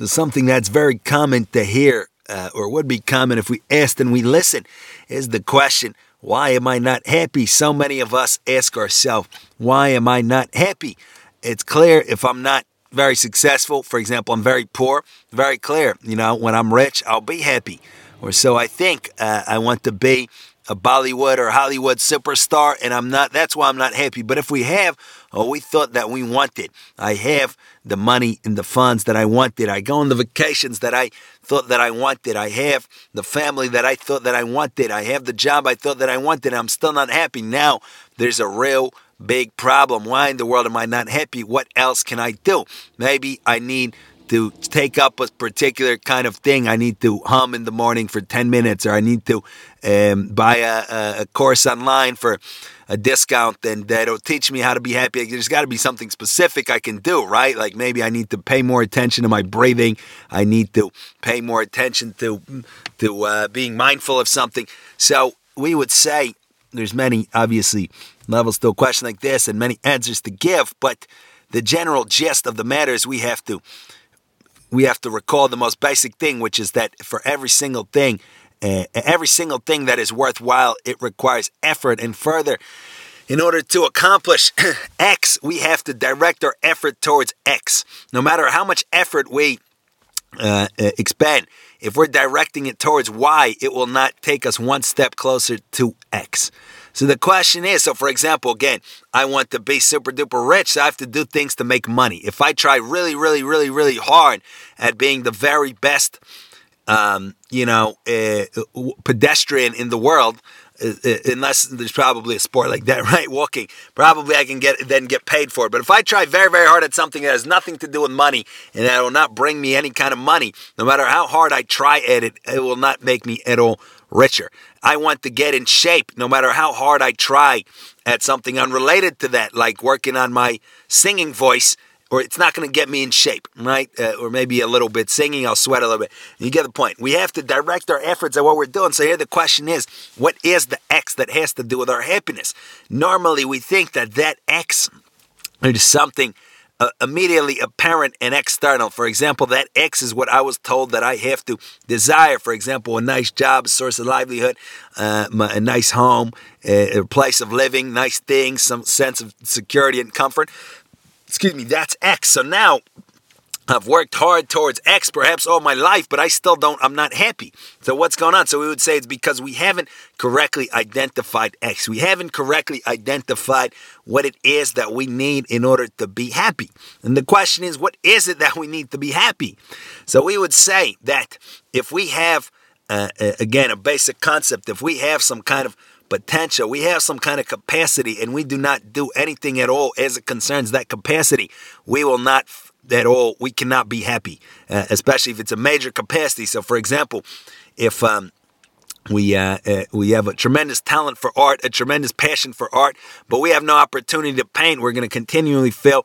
So, something that's very common to hear, uh, or would be common if we asked and we listen, is the question, why am I not happy? So many of us ask ourselves, why am I not happy? It's clear if I'm not very successful, for example, I'm very poor, very clear, you know, when I'm rich, I'll be happy. Or so I think uh, I want to be a Bollywood or Hollywood superstar, and I'm not. That's why I'm not happy. But if we have, oh, we thought that we wanted, I have the money and the funds that I wanted. I go on the vacations that I thought that I wanted. I have the family that I thought that I wanted. I have the job I thought that I wanted. I'm still not happy. Now there's a real big problem. Why in the world am I not happy? What else can I do? Maybe I need to take up a particular kind of thing. I need to hum in the morning for 10 minutes, or I need to um, buy a, a, course online for a discount and that'll teach me how to be happy. There's got to be something specific I can do, right? Like maybe I need to pay more attention to my breathing. I need to pay more attention to to uh, being mindful of something. So we would say there's many obviously levels to a question like this and many answers to give, but the general gist of the matter is we have to we have to recall the most basic thing, which is that for every single thing, uh, every single thing that is worthwhile, it requires effort. And further, in order to accomplish X, we have to direct our effort towards X. No matter how much effort we uh, expend, if we're directing it towards Y, it will not take us one step closer to X. So the question is so, for example, again, I want to be super duper rich, so I have to do things to make money. If I try really, really, really, really hard at being the very best, um, you know, uh, pedestrian in the world, uh, uh, unless there's probably a sport like that, right? Walking, probably I can get then get paid for it. But if I try very, very hard at something that has nothing to do with money and that will not bring me any kind of money, no matter how hard I try at it, it will not make me at all richer. I want to get in shape no matter how hard I try at something unrelated to that, like working on my singing voice, or it's not going to get me in shape, right? Uh, or maybe a little bit singing, I'll sweat a little bit. You get the point. We have to direct our efforts at what we're doing. So here the question is, what is the X that has to do with our happiness? Normally we think that that X is something uh, immediately apparent and external. For example, that X is what I was told that I have to desire. For example, a nice job, a source of livelihood, uh, a nice home, a place of living, nice things, some sense of security and comfort. Excuse me, that's X. So now I've worked hard towards X perhaps all my life, but I still don't, I'm not happy. So what's going on? So we would say it's because we haven't correctly identified X. We haven't correctly identified what it is that we need in order to be happy. And the question is, what is it that we need to be happy? So we would say that if we have, uh, uh again, a basic concept, if we have some kind of potential. We have some kind of capacity and we do not do anything at all as it concerns that capacity. We will not at all, we cannot be happy, uh, especially if it's a major capacity. So, for example, if um, we uh, uh, we have a tremendous talent for art, a tremendous passion for art, but we have no opportunity to paint, we're going to continually feel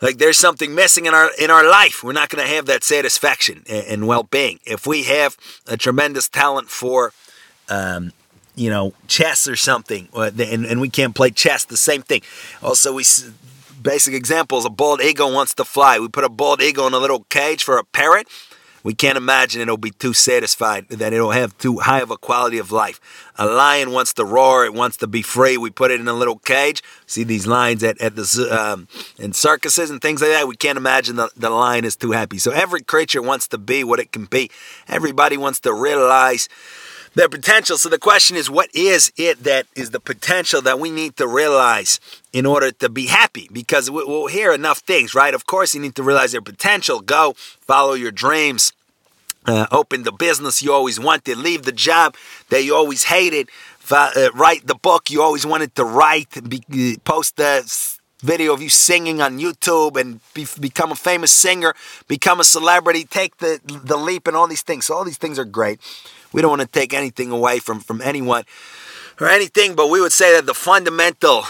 like there's something missing in our in our life. We're not going to have that satisfaction and, and well-being. If we have a tremendous talent for um, you know, chess or something, uh, and, and we can't play chess, the same thing. Also, we basic examples a bald eagle wants to fly. We put a bald eagle in a little cage for a parrot. We can't imagine it'll be too satisfied, that it'll have too high of a quality of life. A lion wants to roar, it wants to be free. We put it in a little cage. See these lions at, at the um, in circuses and things like that. We can't imagine the, the lion is too happy. So every creature wants to be what it can be. Everybody wants to realize their potential. So the question is, what is it that is the potential that we need to realize in order to be happy? Because we'll hear enough things, right? Of course, you need to realize your potential. Go follow your dreams. Uh, open the business you always wanted. Leave the job that you always hated. Uh, write the book you always wanted to write. Be, post the video of you singing on YouTube and be, become a famous singer, become a celebrity, take the the leap and all these things. So all these things are great. We don't want to take anything away from, from anyone or anything, but we would say that the fundamental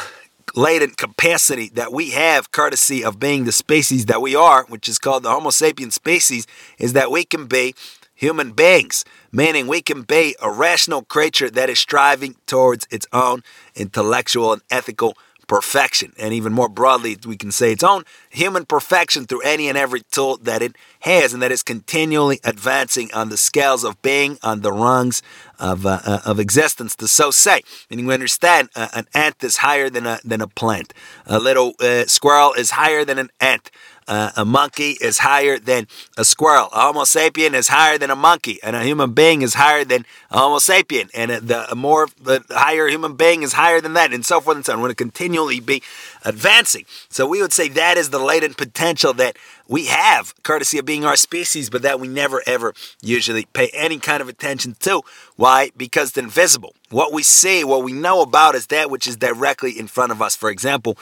latent capacity that we have, courtesy of being the species that we are, which is called the Homo sapien species, is that we can be human beings, meaning we can be a rational creature that is striving towards its own intellectual and ethical perfection. And even more broadly, we can say its own human perfection through any and every tool that it has and that is continually advancing on the scales of being, on the rungs of, uh, uh, of existence, to so say. Meaning we understand uh, an ant is higher than a, than a plant. A little uh, squirrel is higher than an ant. Uh, a monkey is higher than a squirrel. A Homo sapien is higher than a monkey, and a human being is higher than a Homo sapien. And the more the higher human being is higher than that, and so forth and so on. We're going to continually be advancing. So we would say that is the latent potential that we have, courtesy of being our species, but that we never ever usually pay any kind of attention to. Why? Because it's invisible. What we see, what we know about is that which is directly in front of us. For example,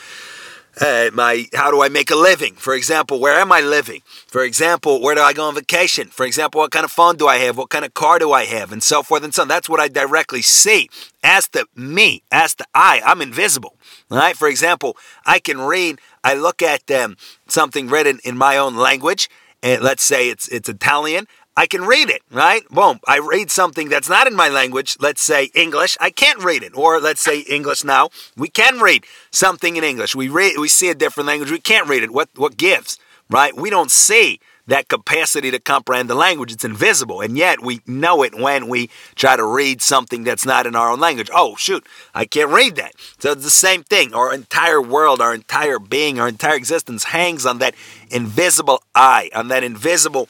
uh, my how do I make a living? For example, where am I living? For example, where do I go on vacation? For example, what kind of phone do I have? What kind of car do I have? And so forth and so on. That's what I directly see. As to me, as to I, I'm invisible. All right. For example, I can read. I look at um, something written in my own language, and let's say it's it's Italian. I can read it, right? Boom. I read something that's not in my language, let's say English, I can't read it. Or let's say English now, we can read something in English. We read we see a different language, we can't read it. What what gives, right? We don't see that capacity to comprehend the language. It's invisible, and yet we know it when we try to read something that's not in our own language. Oh, shoot, I can't read that. So it's the same thing. Our entire world, our entire being, our entire existence hangs on that invisible eye, on that invisible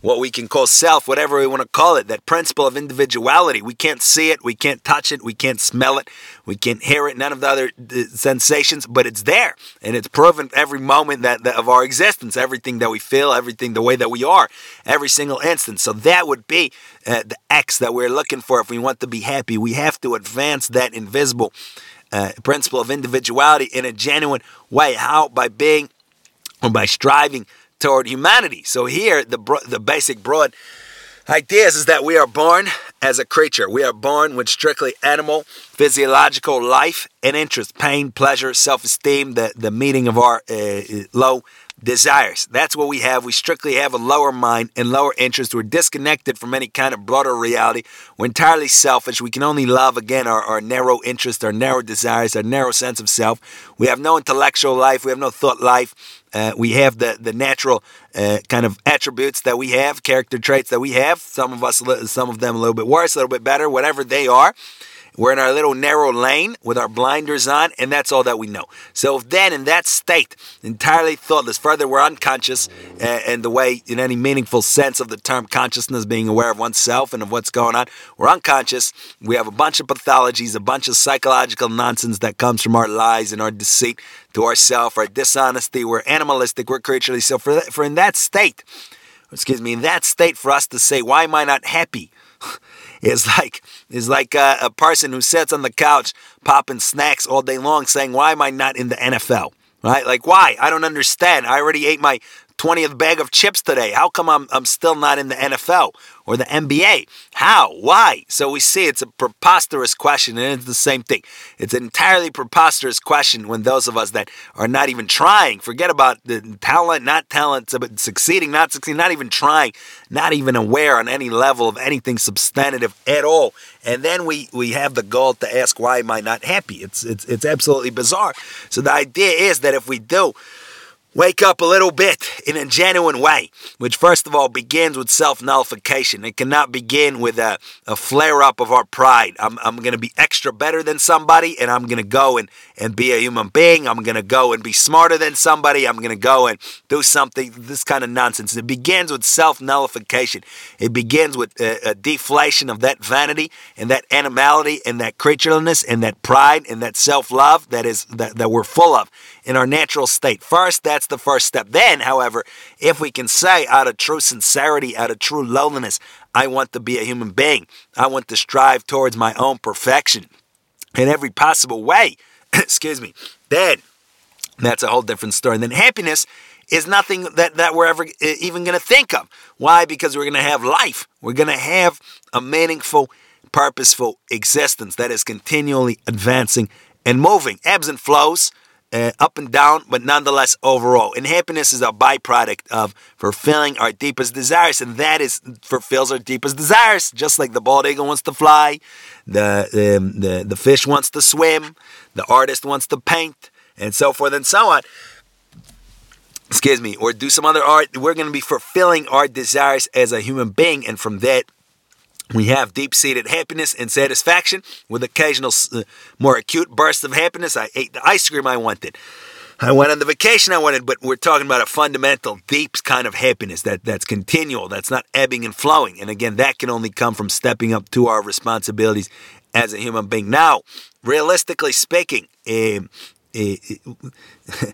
what we can call self, whatever we want to call it, that principle of individuality. We can't see it, we can't touch it, we can't smell it, we can't hear it, none of the other uh, sensations, but it's there. And it's proven every moment that, that, of our existence, everything that we feel, everything the way that we are, every single instance. So that would be uh, the X that we're looking for if we want to be happy. We have to advance that invisible uh, principle of individuality in a genuine way. How? By being or by striving toward humanity. So here, the the basic broad ideas is that we are born as a creature. We are born with strictly animal physiological life and interest, pain, pleasure, self-esteem, the the meeting of our uh, low desires. That's what we have. We strictly have a lower mind and lower interest. We're disconnected from any kind of broader reality. We're entirely selfish. We can only love, again, our, our narrow interests, our narrow desires, our narrow sense of self. We have no intellectual life. We have no thought life. Uh, we have the the natural uh, kind of attributes that we have, character traits that we have. Some of us, some of them a little bit worse, a little bit better, whatever they are. We're in our little narrow lane with our blinders on, and that's all that we know. So if then, in that state, entirely thoughtless, further, we're unconscious, and the way, in any meaningful sense of the term consciousness, being aware of oneself and of what's going on, we're unconscious. We have a bunch of pathologies, a bunch of psychological nonsense that comes from our lies and our deceit to ourself, our dishonesty. We're animalistic, we're creaturely. So for, for in that state, excuse me, in that state, for us to say, why am I not happy? is like is like a, a person who sits on the couch popping snacks all day long, saying, "Why am I not in the NFL?" Right? Like, why? I don't understand. I already ate my 20th bag of chips today. How come I'm, I'm still not in the NFL or the NBA? How? Why? So we see it's a preposterous question, and it's the same thing. It's an entirely preposterous question when those of us that are not even trying, forget about the talent, not talent, succeeding, not succeeding, not even trying, not even aware on any level of anything substantive at all. And then we, we have the goal to ask, why am I not happy? It's, it's, it's absolutely bizarre. So the idea is that if we do, Wake up a little bit in a genuine way, which first of all begins with self nullification. It cannot begin with a, a flare up of our pride. I'm, I'm going to be extra better than somebody, and I'm going to go and, and be a human being. I'm going to go and be smarter than somebody. I'm going to go and do something, this kind of nonsense. It begins with self nullification. It begins with a, a deflation of that vanity and that animality and that creatureliness and that pride and that self love that, is, that, that we're full of in our natural state. First, that's the first step. Then, however, if we can say out of true sincerity, out of true lowliness, I want to be a human being, I want to strive towards my own perfection in every possible way, excuse me, then that's a whole different story. And then happiness is nothing that, that we're ever even going to think of. Why? Because we're going to have life. We're going to have a meaningful, purposeful existence that is continually advancing and moving. Ebbs and flows up and down, but nonetheless overall. And happiness is a byproduct of fulfilling our deepest desires, and that is fulfills our deepest desires. Just like the bald eagle wants to fly, the um, the the fish wants to swim, the artist wants to paint, and so forth and so on. Excuse me, or do some other art. We're going to be fulfilling our desires as a human being, and from that, we have deep seated happiness and satisfaction with occasional uh, more acute bursts of happiness. I ate the ice cream I wanted. I went on the vacation I wanted, but we're talking about a fundamental, deep kind of happiness that, that's continual, that's not ebbing and flowing. And again, that can only come from stepping up to our responsibilities as a human being. Now, realistically speaking, uh, uh,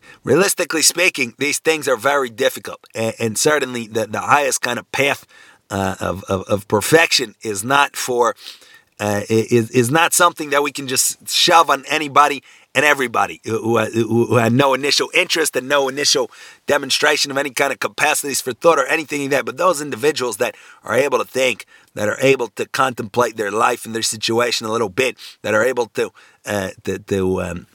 realistically speaking, these things are very difficult. And certainly the, the highest kind of path uh, of, of, of, perfection is not for uh, is, is not something that we can just shove on anybody and everybody who, who, who, had no initial interest and no initial demonstration of any kind of capacities for thought or anything like that. But those individuals that are able to think, that are able to contemplate their life and their situation a little bit, that are able to uh, to, to um,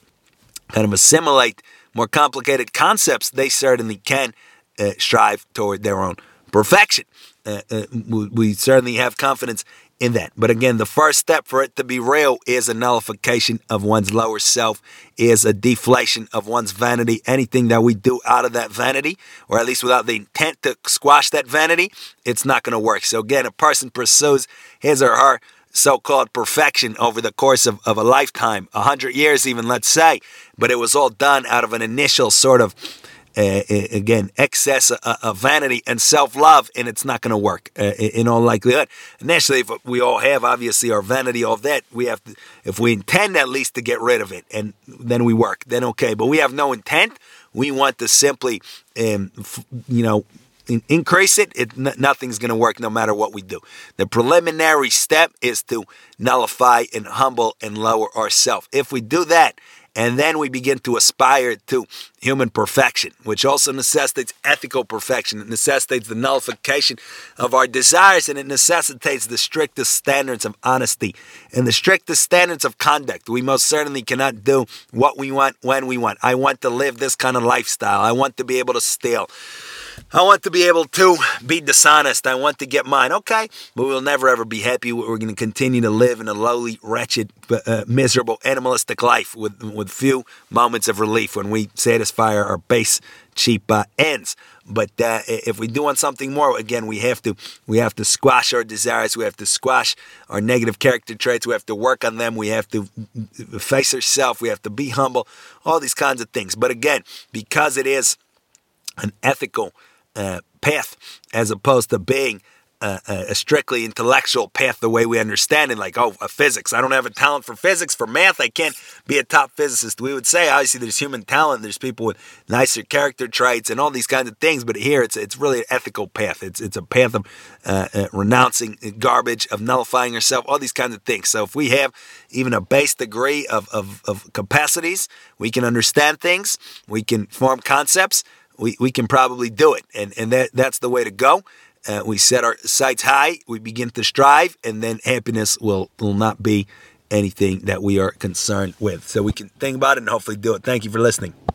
kind of assimilate more complicated concepts, they certainly can uh, strive toward their own perfection. Uh, uh, we certainly have confidence in that. But again, the first step for it to be real is a nullification of one's lower self, is a deflation of one's vanity. Anything that we do out of that vanity, or at least without the intent to squash that vanity, it's not going to work. So again, a person pursues his or her so-called perfection over the course of, of a lifetime, a hundred years even, let's say, but it was all done out of an initial sort of uh, again, excess uh, of vanity and self love, and it's not going to work uh, in all likelihood. Naturally, if we all have obviously our vanity, all that, we have to, if we intend at least to get rid of it, and then we work, then okay. But we have no intent. We want to simply, um, you know, increase it, it nothing's going to work no matter what we do. The preliminary step is to nullify and humble and lower ourselves. If we do that, and then we begin to aspire to human perfection, which also necessitates ethical perfection. It necessitates the nullification of our desires and it necessitates the strictest standards of honesty and the strictest standards of conduct. We most certainly cannot do what we want when we want. I want to live this kind of lifestyle. I want to be able to steal. I want to be able to be dishonest. I want to get mine. Okay, but we'll never ever be happy. We're going to continue to live in a lowly, wretched, uh, miserable, animalistic life with with few moments of relief when we satisfy our base, cheap uh, ends. But uh, if we do want something more, again, we have to we have to squash our desires. We have to squash our negative character traits. We have to work on them. We have to face ourselves. We have to be humble. All these kinds of things. But again, because it is an ethical uh, path as opposed to being a, strictly intellectual path the way we understand it, like, oh, physics. I don't have a talent for physics. For math, I can't be a top physicist. We would say, obviously, there's human talent. There's people with nicer character traits and all these kinds of things. But here, it's it's really an ethical path. It's it's a path of uh, uh, renouncing garbage, of nullifying yourself, all these kinds of things. So if we have even a base degree of, of, of capacities, we can understand things, we can form concepts we, we can probably do it. And, and that, that's the way to go. Uh, we set our sights high, we begin to strive, and then happiness will, will not be anything that we are concerned with. So we can think about it and hopefully do it. Thank you for listening.